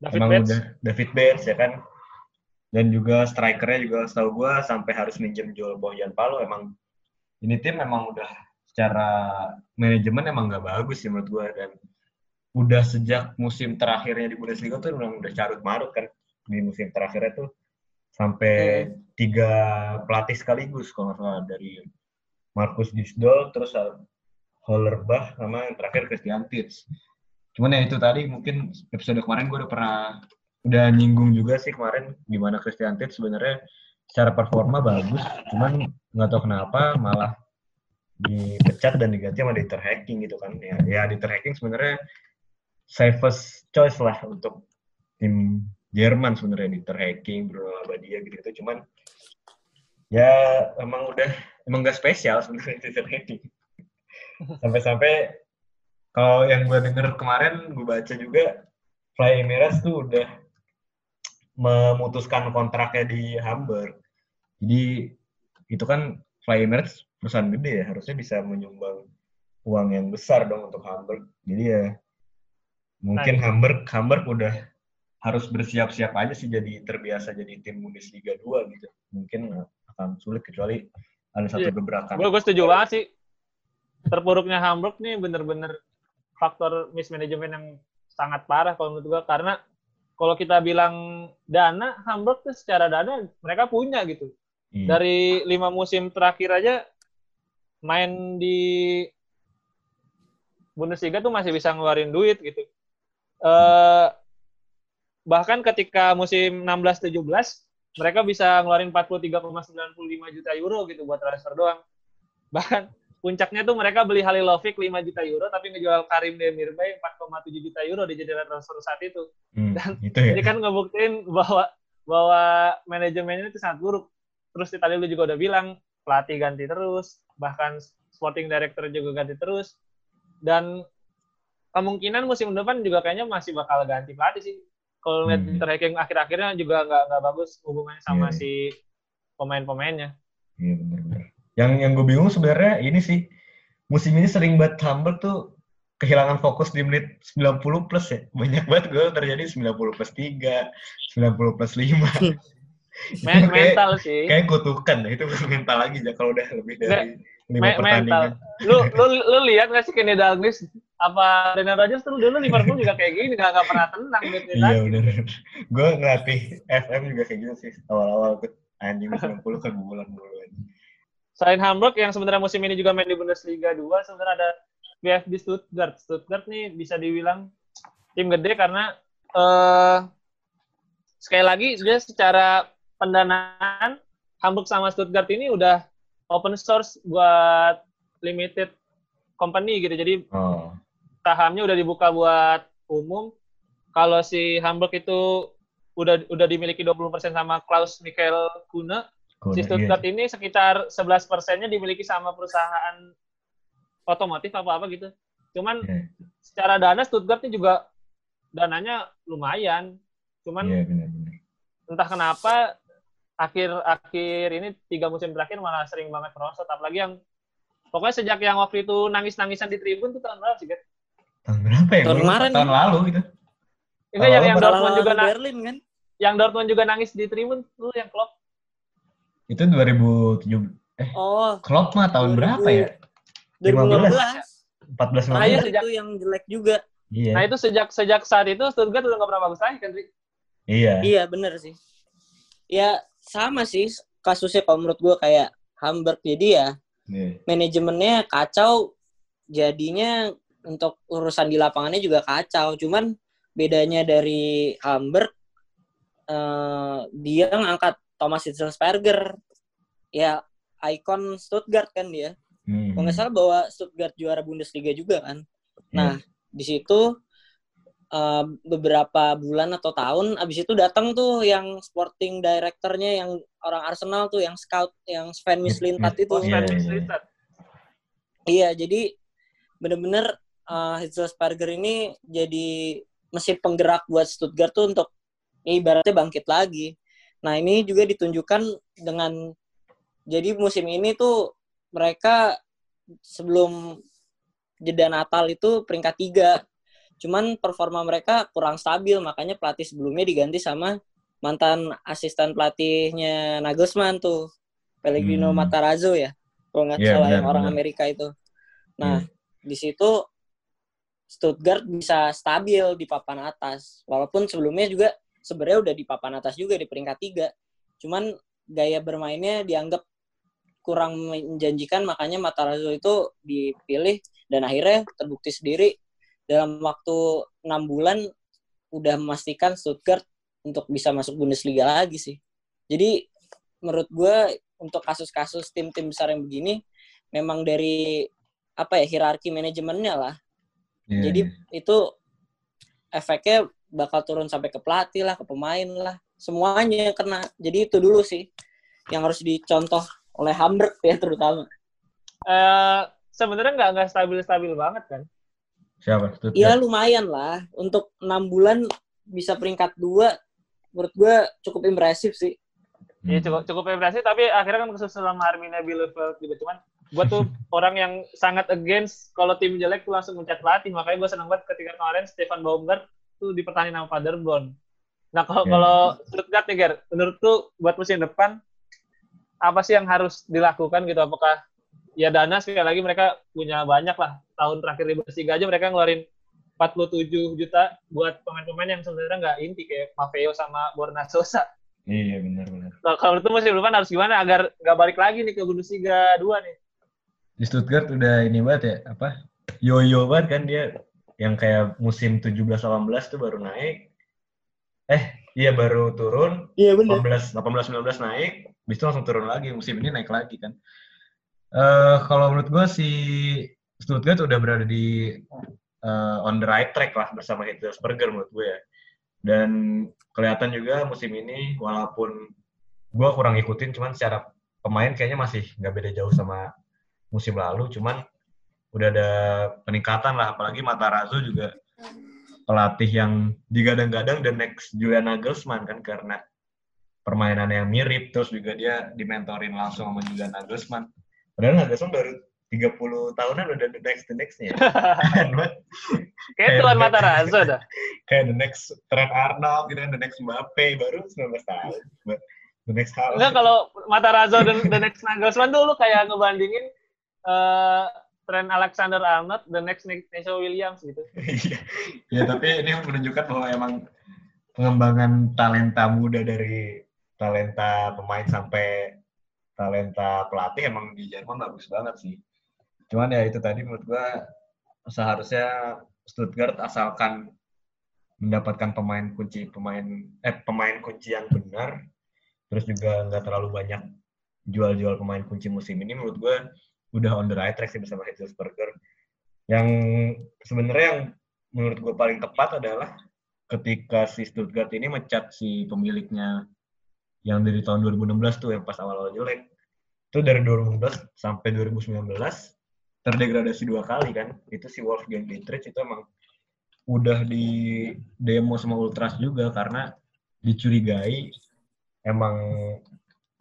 David emang Bates. udah David Bates ya kan dan juga strikernya juga setahu gue sampai harus minjem Joel Bojan Palo emang ini tim emang udah secara manajemen emang nggak bagus sih menurut gue dan udah sejak musim terakhirnya di Bundesliga tuh udah udah carut marut kan. Di musim terakhirnya tuh sampai tiga pelatih sekaligus kalau nggak salah dari Markus Gisdol terus Hollerbach sama yang terakhir Christian Titz cuman ya itu tadi mungkin episode kemarin gue udah pernah udah nyinggung juga sih kemarin gimana Christian Titz sebenarnya secara performa bagus, cuman nggak tahu kenapa malah dipecat dan diganti sama Dieter Hacking gitu kan. Ya, ya Dieter Hacking sebenarnya safest choice lah untuk tim Jerman sebenarnya Dieter Hacking, Bruno Labbadia gitu-gitu. Cuman ya emang udah emang gak spesial sebenarnya Dieter Hacking. Sampai-sampai kalau yang gue denger kemarin gue baca juga Fly Emirates tuh udah memutuskan kontraknya di Hamburg. Jadi itu kan Fly Emirates perusahaan gede ya, harusnya bisa menyumbang uang yang besar dong untuk Hamburg. Jadi ya Mungkin Hamburg Hamburg udah harus bersiap-siap aja sih jadi terbiasa jadi tim Bundesliga 2 gitu. Mungkin akan sulit kecuali ada satu Iya. gebrakan. Gue gue setuju banget sih. Terpuruknya Hamburg nih bener-bener faktor mismanagement yang sangat parah kalau menurut gue karena kalau kita bilang dana Hamburg tuh secara dana mereka punya gitu. Iya. Dari lima musim terakhir aja main di Bundesliga tuh masih bisa ngeluarin duit gitu. Eh bahkan ketika musim 16-17 mereka bisa ngeluarin 43,95 juta euro gitu buat transfer doang. Bahkan puncaknya tuh mereka beli Halilovic 5 juta euro tapi ngejual Karim Demirbay 4,7 juta euro di jendela transfer saat itu. Hmm, dan- itu ya. Ini kan ngebuktiin bahwa bahwa manajemennya itu sangat buruk. Terus di tadi lu juga udah bilang pelatih ganti terus, bahkan sporting director juga ganti terus. Dan kemungkinan musim depan juga kayaknya masih bakal ganti pelatih sih. Kalau lihat Hmm. ranking akhir-akhirnya juga nggak nggak bagus hubungannya sama Iya, iya. si pemain-pemainnya. Iya benar-benar. Yang yang gue bingung sebenarnya ini sih musim ini sering banget Hamburg tuh kehilangan fokus di menit 90 plus ya. Banyak banget gue terjadi 90 plus 3, 90 plus 5. [LAUGHS] Men- Itu kayak- mental sih. Kayak kutukan ya, itu mental lagi ya kalau udah lebih dari lima Me- mental. pertandingan. Lu lu lu lihat nggak sih Kenny Dalglish apa Brendan Rodgers tuh dulu Liverpool juga kayak gini nggak nggak pernah tenang gitu Iya benar. Gue ngelatih FM juga kayak gitu sih awal-awal tuh anjing 90 kan bulan bulan. Selain Hamburg yang sebenarnya musim ini juga main di Bundesliga 2, sebenarnya ada VfB Stuttgart. Stuttgart nih bisa dibilang tim gede karena eh sekali lagi dia secara pendanaan Hamburg sama Stuttgart ini udah open source buat limited company gitu. Jadi Oh. sahamnya udah dibuka buat umum. Kalau si Hamburg itu udah udah dimiliki 20% sama Klaus Michael Kuhne, Kode, si iya. Stuttgart ini sekitar 11 persennya dimiliki sama perusahaan otomotif apa-apa gitu. Cuman Iya, secara dana Stuttgart ini juga dananya lumayan. Cuman iya benar-benar. entah kenapa akhir-akhir ini tiga musim terakhir malah sering banget merosot. Apalagi yang pokoknya sejak yang waktu itu nangis-nangisan di tribun tuh tahun berapa sih, Get? Tahun berapa ya? Tahun kemarin. Tahun lalu gitu. Enggak yang, yang Dortmund juga Berlin kan? yang Dortmund juga nangis di tribun tuh yang Klopp. Itu 2007 Oh, Klopp mah tahun 2000. berapa ya? 2015. 14 Terakhir 15. itu yang jelek juga. Iya. Nah itu sejak sejak saat itu Stuttgart udah nggak pernah bagus lagi kan? Iya. Iya, bener sih. Ya, sama sih kasusnya kalau menurut gue kayak Hamburg. Jadi ya, Iya. manajemennya kacau. Jadinya untuk urusan di lapangannya juga kacau. Cuman bedanya dari Hamburg, eh, dia ngangkat Thomas Hitzelsperger. Ya, ikon Stuttgart kan dia. Hmm. Kalau nggak salah bawa Stuttgart juara Bundesliga juga kan. Iya. Nah, di situ eh, beberapa bulan atau tahun abis itu datang tuh yang sporting directornya yang orang Arsenal tuh yang scout yang Sven Mislintat itu. Oh, Iya, Sven iya. Mislintat. Iya, jadi bener-bener uh, Hitzelsperger ini jadi mesin penggerak buat Stuttgart tuh untuk ya ibaratnya bangkit lagi. Nah, ini juga ditunjukkan dengan jadi musim ini tuh mereka sebelum jeda Natal itu peringkat tiga. Cuman performa mereka kurang stabil, makanya pelatih sebelumnya diganti sama mantan asisten pelatihnya Nagelsmann tuh, Pellegrino Hmm. Matarazzo ya, kalau nggak Iya, salah benar, yang orang benar. Amerika itu. Nah, di situ Stuttgart bisa stabil di papan atas, walaupun sebelumnya juga sebenarnya udah di papan atas juga di peringkat tiga. Cuman gaya bermainnya dianggap kurang menjanjikan, makanya Matarazzo itu dipilih dan akhirnya terbukti sendiri dalam waktu enam bulan udah memastikan Stuttgart untuk bisa masuk Bundesliga lagi sih. Jadi menurut gue untuk kasus-kasus tim-tim besar yang begini memang dari apa ya hierarki manajemennya lah. Iya, Jadi iya. itu efeknya bakal turun sampai ke pelatih lah, ke pemain lah, semuanya yang kena. Jadi itu dulu sih yang harus dicontoh oleh Hamburg ya terutama. Eh, sebenarnya nggak nggak stabil-stabil banget kan. siapa? Stuttgart. Ya lumayan lah untuk enam bulan bisa peringkat dua, menurut gue cukup impresif sih. Iya Hmm. cukup cukup impresif tapi akhirnya kan kesusul sama Arminia Bielefeld juga cuman gue tuh [LAUGHS] orang yang sangat against kalau tim jelek tuh langsung mencat pelatih. Makanya gue senang banget ketika kemarin Stefan Baumgart tuh dipertahankan sama Paderborn. Nah kalau Ya. kalau Stuttgart nih Ger, menurut tuh buat musim depan apa sih yang harus dilakukan gitu? Apakah ya dana sekali lagi mereka punya banyak lah tahun terakhir di Bundesliga aja mereka ngeluarin 47 juta buat pemain-pemain yang sebenarnya nggak inti kayak Maffeo sama Borna Sosa. Iya benar-benar. Nah, kalau itu musim depan harus gimana agar nggak balik lagi nih ke Bundesliga 2 nih? Di Stuttgart udah ini banget ya apa? Yo-yo banget kan dia yang kayak musim 17-18 tuh baru naik. Eh, iya baru turun, Iya 18 18 19 naik, habis itu langsung turun lagi. Musim ini naik lagi kan. Eh kalau menurut gua si Stuttgart udah berada di eh, on the right track lah bersama Hitzelsperger menurut gue ya. Dan kelihatan juga musim ini walaupun gua kurang ikutin cuman secara pemain kayaknya masih nggak beda jauh sama musim lalu cuman udah ada peningkatan lah apalagi Matarazzo juga pelatih yang digadang-gadang the next Julian Nagelsmann kan karena permainan yang mirip terus juga dia dimentorin langsung sama Julian Nagelsmann. Padahal Nagelsmann baru 30 tahunan udah the next the nextnya. [LAUGHS] Kayak Tuan Matarazzo dah. [LAUGHS] kayak the next Trent Arnold gitu kan the next Mbappe baru 19 tahun. The next Haaland. Enggak kalau Matarazzo dan the next Nagelsmann dulu kayak ngebandingin eh Trent Alexander Arnold, the next Neco Williams gitu. [LAUGHS] Iya, ya, tapi ini menunjukkan bahwa emang pengembangan talenta muda dari talenta pemain sampai talenta pelatih emang di Jerman bagus banget sih. Cuman ya itu tadi menurut gua seharusnya Stuttgart asalkan mendapatkan pemain kunci pemain eh pemain kunci yang benar terus juga nggak terlalu banyak jual-jual pemain kunci musim ini menurut gua udah on the right track sih bersama Hitzelsperger yang sebenarnya yang menurut gue paling tepat adalah ketika si Stuttgart ini mencat si pemiliknya yang dari tahun 2016 tuh yang pas awal-awal jelek. Itu dari 2016 sampai 2019 terdegradasi dua kali kan. Itu si Wolfgang Dietrich itu emang udah di demo sama Ultras juga karena dicurigai emang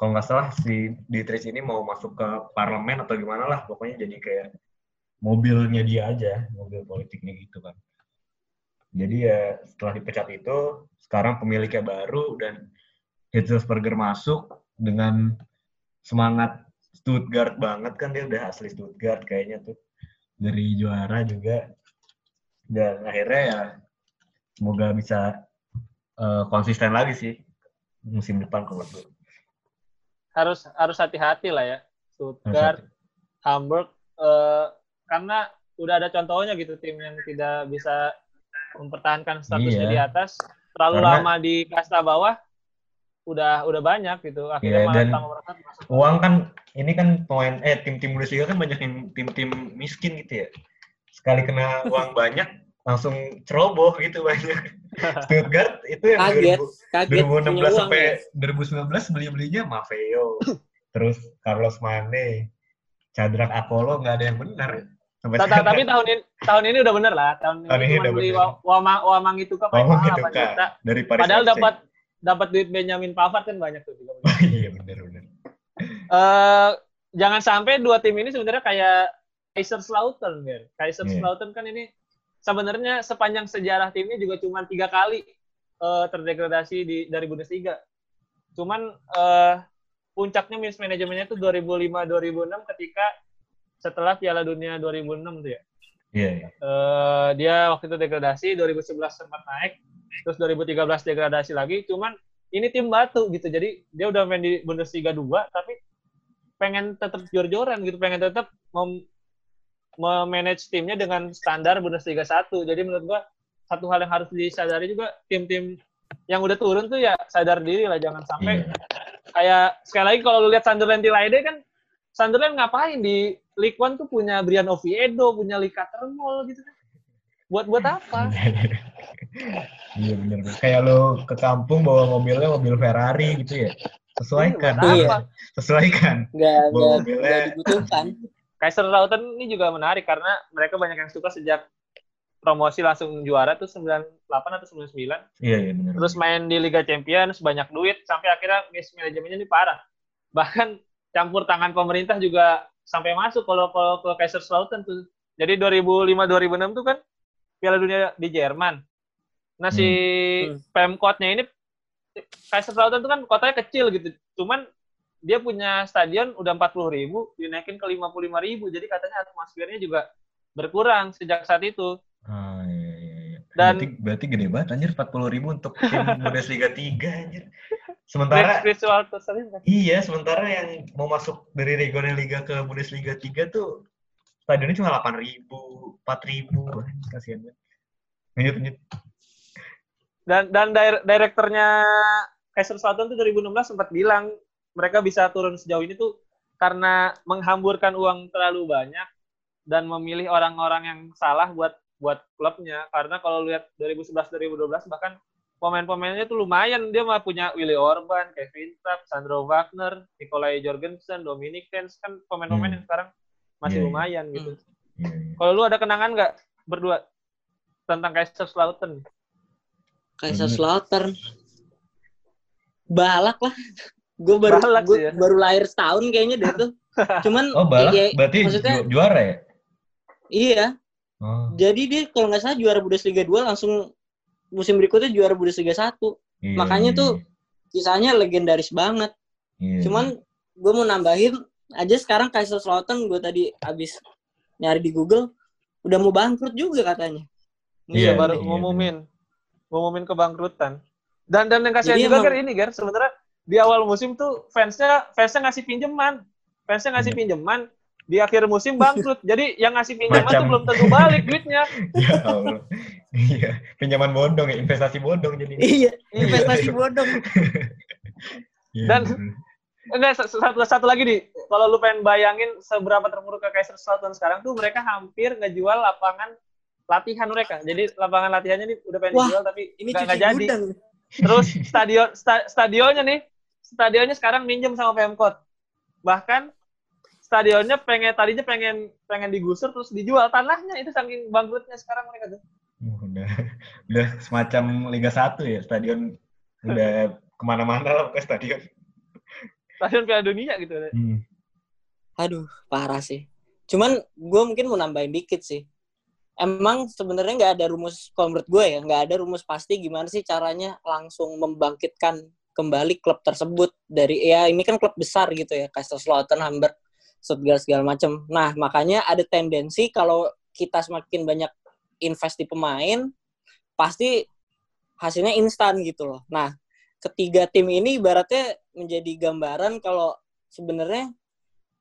kalau nggak salah si Dietrich ini mau masuk ke parlemen atau gimana lah pokoknya jadi kayak mobilnya dia aja mobil politiknya gitu kan. Jadi ya setelah dipecat itu sekarang pemiliknya baru dan Hitzelsperger masuk dengan semangat Stuttgart banget kan dia udah asli Stuttgart kayaknya tuh. Dari juara juga. Dan akhirnya ya semoga bisa eh, konsisten lagi sih musim depan kalau gue. Harus harus hati-hati lah ya. Stuttgart, hati. Hamburg eh, karena udah ada contohnya gitu tim yang tidak bisa mempertahankan statusnya Iya. di atas terlalu Karena- lama di kasta bawah udah udah banyak gitu akhirnya Iya, malah dan masuk uang kan ini kan pemain eh tim-tim Bundesliga kan banyak tim-tim miskin gitu ya. Sekali kena uang [LAUGHS] banyak langsung ceroboh gitu banyak. [LAUGHS] Stuttgart itu yang Kaget, 2000 kaget punya 2016 uang sampai ya. 2019 beli-belinya Maffeo. [LAUGHS] terus Carlos Mane, Cadrak Apollo nggak ada yang benar. Sampai Ta- ta- sekarang. tapi tahun ini tahun ini udah bener lah tahun, Tahun ini udah beli Wamang Wamang itu kan mahal gitu 8 kan juta. dari Paris Padahal dapat dapat duit Benjamin Pavard kan banyak tuh juga. [LAUGHS] iya benar-benar. Eh jangan sampai dua tim ini sebenarnya kayak Kaiserslautern kan. Iya. Kaiserslautern kan ini sebenarnya sepanjang sejarah timnya juga cuma tiga kali eh, terdegradasi di dari Bundesliga. Cuman eh, puncaknya mismanajemennya itu 2005-2006 ketika setelah Piala Dunia 2006 tuh ya. Iya, iya. Eh, dia waktu itu degradasi, 2011 sempat naik, terus 2013 degradasi lagi. Cuman ini tim batu gitu, jadi dia udah main di Bundesliga 2, tapi pengen tetap jor-joran gitu, pengen tetap mem memanage timnya dengan standar Bundesliga 1. Jadi menurut gua satu hal yang harus disadari juga tim-tim yang udah turun tuh ya sadar diri lah, jangan sampai Iya. kayak sekali lagi kalau lu lihat Sunderland di Leiden kan Sunderland ngapain di League One tuh punya Brian Oviedo, punya Lee Cattermole gitu kan. Buat buat apa? [LAUGHS] Iya benar. Kayak lo ke kampung bawa mobilnya mobil Ferrari gitu ya. Sesuaikan. Iya. apa? Sesuaikan. Bawa nggak, mobilnya. nggak dibutuhkan. Kaiserslautern ini juga menarik karena mereka banyak yang suka sejak promosi langsung juara tuh 98 atau 99. Iya iya benar. Terus main di Liga Champions banyak duit sampai akhirnya mismanajemennya ini parah. Bahkan campur tangan pemerintah juga sampai masuk kalau kalau ke Kaiserslautern tuh. Jadi 2005 2006 tuh kan Piala Dunia di Jerman. Nah si Hmm. Pemkotnya ini Kaiserslautern tuh kan kotanya kecil gitu. Cuman dia punya stadion udah 40 ribu, dinaikin ke 55 ribu. Jadi katanya atmosfernya juga berkurang sejak saat itu. Ah, iya, iya. Dan- berarti, berarti gede banget anjir 40 ribu untuk tim [LAUGHS] Bundesliga 3 anjir. Sementara iya, sementara yang mau masuk dari Regional Liga ke Bundesliga 3 tuh stadionnya cuma 8 ribu, 4 ribu. Kasihan banget. Lanjut, lanjut. Dan dan dir- direkturnya Kaiserslautern tuh 2016 sempat bilang mereka bisa turun sejauh ini tuh karena menghamburkan uang terlalu banyak dan memilih orang-orang yang salah buat buat klubnya karena kalau lihat 2011 2012 bahkan pemain-pemainnya tuh lumayan dia mah punya Willy Orban, Kevin Trapp, Sandro Wagner, Nikolai Jorgensen, Dominic Tenz kan pemain-pemain Hmm. yang sekarang masih iya. lumayan gitu. Iya, iya. Kalau lu ada kenangan nggak berdua tentang Kaiserslautern? Kaiserslautern. Balak lah. Gue baru Balak gua ya. baru lahir setahun kayaknya deh tuh. [LAUGHS] Cuman Oh, balak iya, berarti maksudnya ju- juara ya? iya. Oh, Jadi dia kalau nggak salah juara Bundesliga 2 langsung musim berikutnya juara Bundesliga 1. iya, makanya iya, tuh Kisahnya legendaris banget. iya. Cuman gue mau nambahin aja sekarang Kaiserslautern gue tadi abis nyari di Google udah mau bangkrut juga katanya. Iya, Iya, baru iya, ngumumin. Ngumumin kebangkrutan. Dan dan yang kasihan Jadi juga emang- Ger ini Ger, sebenarnya di awal musim tuh fansnya fansnya ngasih pinjaman. Fansnya ngasih Iya. pinjaman, di akhir musim bangkrut. [LAUGHS] Jadi yang ngasih pinjaman tuh Macam- belum tentu balik duitnya. [LAUGHS] Ya Allah. Iya, pinjaman bodong ya, investasi bodong jadi. Iya, Iya. investasi [LAUGHS] bodong. Iya, Dan-. Enggak, sa- satu, satu lagi nih. Kalau lu pengen bayangin seberapa terpuruk ke Kaiserslautern sekarang tuh mereka hampir ngejual lapangan latihan mereka. Jadi lapangan latihannya nih udah pengen Wah, dijual tapi Ini nggak jadi. gudang. Terus stadion sta- stadionnya nih, stadionnya sekarang minjem sama Pemkot. Bahkan stadionnya pengen tadinya pengen pengen digusur terus dijual tanahnya itu saking bangkrutnya sekarang mereka tuh. Uh, udah udah semacam Liga 1 ya, stadion udah ke mana-mana lah ke stadion. Stadion Piala Dunia gitu. Hmm. Aduh, parah sih. Cuman gue mungkin mau nambahin dikit sih. Emang sebenarnya nggak ada rumus, kalau menurut gue ya, nggak ada rumus pasti gimana sih caranya langsung membangkitkan kembali klub tersebut dari ya ini kan klub besar gitu ya, Kaiserslautern, Hamburg, Stuttgart segala macam. Nah makanya ada tendensi kalau kita semakin banyak invest di pemain, pasti hasilnya instan gitu loh. Nah ketiga tim ini ibaratnya menjadi gambaran kalau sebenarnya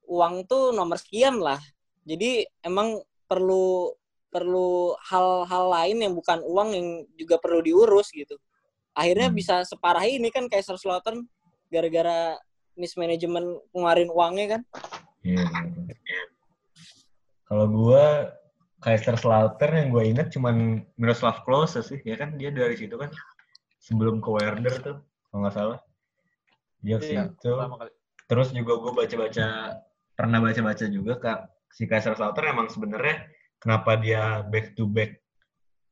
uang tuh nomor sekian lah. Jadi emang perlu perlu hal-hal lain yang bukan uang yang juga perlu diurus gitu. Akhirnya Hmm. bisa separah ini kan Kaiserslautern gara-gara mismanagement ngeluarin uangnya kan. Iya. bener. Kalau gua Kaiserslautern yang gue inget cuman Miroslav Klose sih, ya kan dia dari situ kan sebelum ke Werder tuh, kalau nggak salah. Dia ke Iya, situ. Terus juga gue baca-baca, pernah baca-baca juga kak si Kaiserslautern emang sebenarnya kenapa dia back to back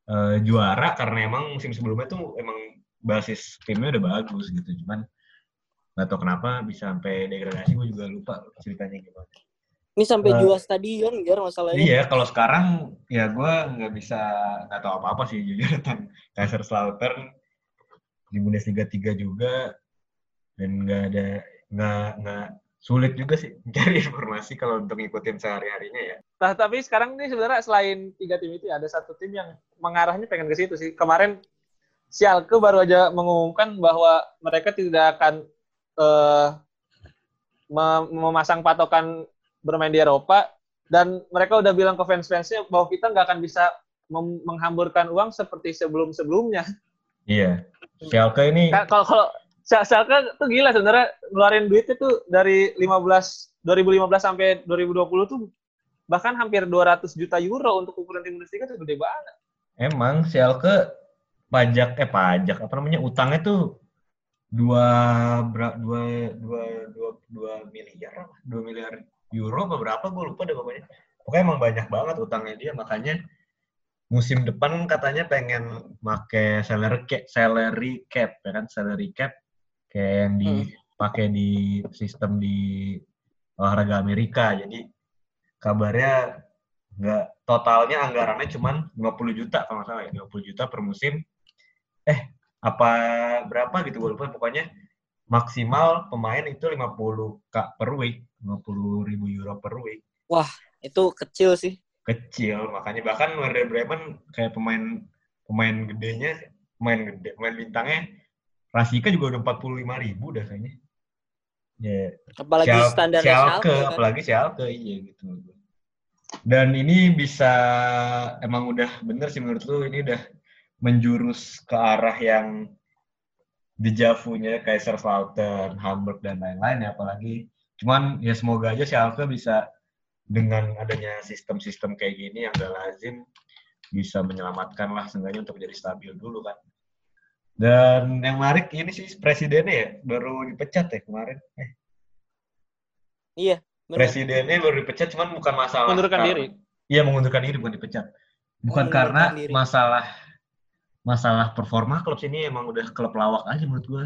eh, juara karena emang musim sebelumnya tuh emang basis timnya udah bagus gitu, cuman nggak tahu kenapa bisa sampai degradasi gue juga lupa ceritanya gimana. Ini sampai Eh, jual stadion gar masalahnya. Iya, kalau sekarang ya gue nggak bisa nggak tahu apa-apa sih jujur [LAUGHS] tentang Kaiserslautern di Bundesliga 3 juga dan nggak ada nggak nggak sulit juga sih [LAUGHS] mencari informasi kalau untuk ngikutin sehari harinya ya. Nah, tapi sekarang nih sebenarnya selain tiga tim itu ada satu tim yang mengarahnya pengen ke situ sih. Kemarin Schalke baru aja mengumumkan bahwa mereka tidak akan eh, mem- memasang patokan bermain di Eropa dan mereka udah bilang ke fans-fansnya bahwa kita nggak akan bisa menghamburkan uang seperti sebelum-sebelumnya. Iya, Schalke ini Ka- Kalau kalau Schal- Schalke tuh gila sebenarnya ngeluarin duitnya tuh dari 15 2015 sampai 2020 tuh bahkan hampir 200 juta euro untuk ukuran tim Bundesliga tuh gede banget. emang Schalke pajak eh pajak apa namanya utangnya tuh dua dua dua dua dua miliar dua miliar euro apa berapa? Gue lupa deh pokoknya. Pokoknya emang banyak banget utangnya dia makanya musim depan katanya pengen make salary cap, salary cap ya kan? Salary cap kayak yang dipakai di sistem di olahraga Amerika. Jadi kabarnya nggak totalnya anggarannya cuman 50 juta kalau nggak salah ya 50 juta per musim eh apa berapa gitu gue lupa. Pokoknya maksimal pemain itu 50 k per week 50 ribu euro per week. Itu kecil sih. kecil makanya. Bahkan Werder Bremen kayak pemain pemain gedenya pemain gede pemain bintangnya Rasika juga udah 45 ribu dah kayaknya. Ya Apalagi Schalke- standar Schalke, Schalke, kan. apalagi Schalke iya gitu dan ini bisa emang udah bener sih menurut lu ini udah menjurus ke arah yang dejavunya Kaiserslautern, Hamburg dan lain-lain ya apalagi cuman ya semoga aja Schalke bisa dengan adanya sistem-sistem kayak gini yang gak lazim bisa menyelamatkan lah seenggaknya untuk jadi stabil dulu kan dan yang menarik ini sih presidennya ya baru dipecat ya kemarin eh Iya, benar. presidennya baru dipecat cuman bukan masalah Mengundurkan diri. iya mengundurkan diri bukan dipecat bukan karena diri. masalah masalah performa klub sini emang udah klub lawak aja menurut gue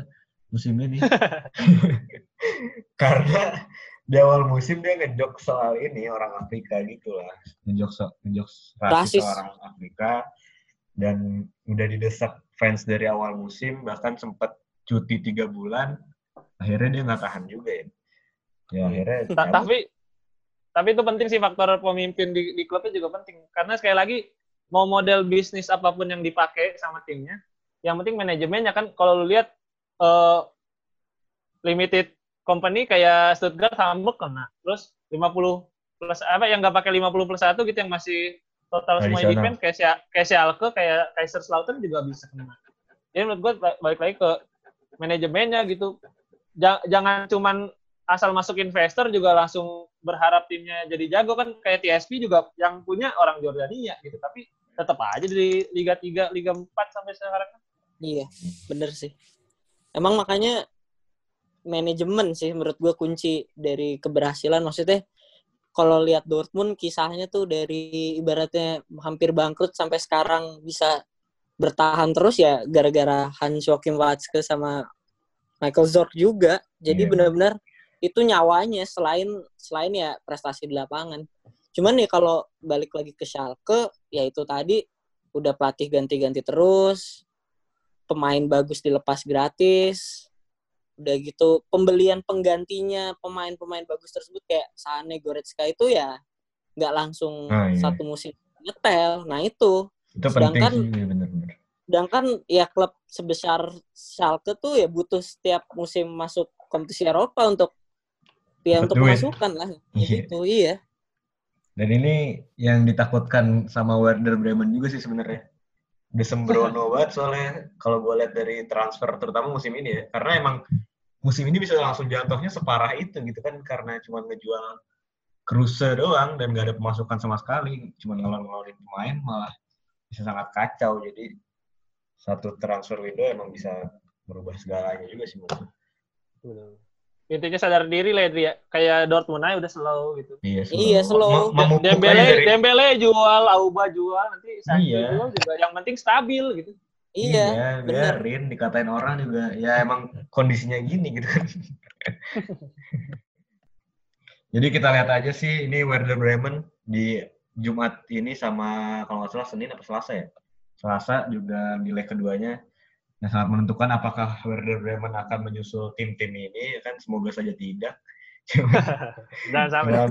musim ini. [LAUGHS] [LAUGHS] Karena di awal musim dia ngejok soal ini orang Afrika gitu lah. Ngejok so, ngejok rasis Rasis. orang Afrika. Dan udah didesak fans dari awal musim bahkan sempat cuti tiga bulan akhirnya dia nggak tahan juga ya. Ya akhirnya Ta- cabut. tapi tapi itu penting sih faktor pemimpin di, di klubnya juga penting. Karena sekali lagi mau model bisnis apa pun yang dipakai sama timnya yang penting manajemennya kan kalau lu lihat eh, limited company kayak Stuttgart Hamburg kena terus 50 plus apa yang nggak pakai 50 plus satu gitu yang masih total semua event kayak Scha- kayak Schalke kayak Kaiserslautern juga bisa kena. Jadi menurut gue ba- balik lagi ke manajemennya gitu. Ja- jangan cuman asal masuk investor juga langsung berharap timnya jadi jago kan kayak TSP juga yang punya orang Jordania gitu tapi tetap aja di Liga 3, Liga 4 sampai sekarang Iya, bener sih. Emang makanya manajemen sih menurut gue kunci dari keberhasilan. Maksudnya kalau lihat Dortmund kisahnya tuh dari ibaratnya hampir bangkrut sampai sekarang bisa bertahan terus ya gara-gara Hans Joachim Watzke sama Michael Zorc juga. Jadi Iya. benar-benar itu nyawanya selain selain ya prestasi di lapangan. Cuman nih kalau balik lagi ke Schalke ya itu tadi udah pelatih ganti-ganti terus, pemain bagus dilepas gratis. Udah gitu pembelian penggantinya pemain-pemain bagus tersebut kayak Sane Goretzka itu ya nggak langsung Ah, iya. satu musim nyetel. Nah itu itu penting sedangkan- sih iya, sedangkan ya klub sebesar Schalke tuh ya butuh setiap musim masuk kompetisi Eropa untuk ya untuk duit. pemasukan lah Iya. gitu iya Dan ini yang ditakutkan sama Werder Bremen juga sih sebenarnya. Udah sembrono [LAUGHS] banget soalnya kalau gue lihat dari transfer terutama musim ini ya. Karena emang musim ini bisa langsung jatuhnya separah itu gitu kan karena cuma ngejual Kruse doang dan gak ada pemasukan sama sekali. Cuma ngelon-ngelonin pemain malah bisa sangat kacau. Jadi satu transfer window emang bisa merubah segalanya juga sih menurut. Intinya sadar diri lah ya kayak Dortmund aja udah slow gitu Iya, Iya, slow. Mem- Dembele dari- Dembele jual Auba jual nanti Sancho Iya. jual juga yang penting stabil gitu iya bener biarin dikatain orang juga ya emang kondisinya gini gitu kan. [LAUGHS] Jadi kita lihat aja sih ini Werder Bremen di Jumat ini sama kalau nggak salah Senin apa Selasa ya. Selasa juga di leg keduanya yang sangat menentukan apakah Werder Bremen akan menyusul tim-tim ini ya kan semoga saja tidak. [LAUGHS] Jangan sampai ya,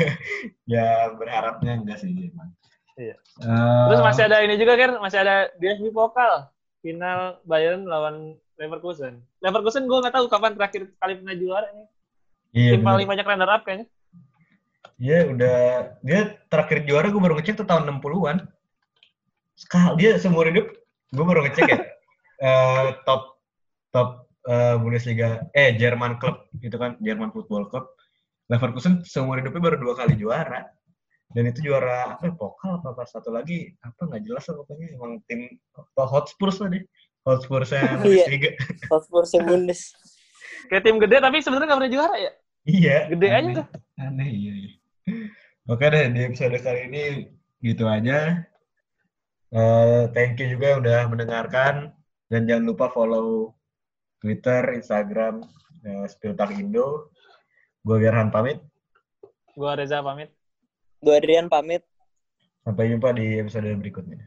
[LAUGHS] ya berharapnya enggak sih emang. Iya. Eh, terus masih ada ini juga kan masih ada DFB Pokal final Bayern lawan Leverkusen Leverkusen gue nggak tahu kapan terakhir kali pernah juara nih iya, tim bener. paling banyak runner up kayaknya Dia udah dia terakhir juara gue baru ngecek tuh tahun 60-an. Sekali dia seumur hidup gue baru ngecek ya. [LAUGHS] eh, top top eh, Bundesliga eh Jerman Club gitu kan, Jerman Football Club. Leverkusen seumur hidupnya baru dua kali juara. Dan itu juara apa pokal apa, apa satu lagi apa nggak jelas lah pokoknya emang tim oh, Hotspurs lah deh. Hotspurs [LAUGHS] Iya. Bundesliga. Hotspur Bundes [LAUGHS] kayak tim gede tapi sebenarnya nggak pernah juara ya Iya. Gede aja aneh. tuh. Aneh iya. iya. Oke deh di episode kali ini gitu aja. Eh, thank you juga yang udah mendengarkan dan jangan lupa follow Twitter, Instagram, uh, Spiltak Indo. Gue Gerhan pamit. gue Reza pamit Gue Adrian pamit. Sampai jumpa di episode berikutnya.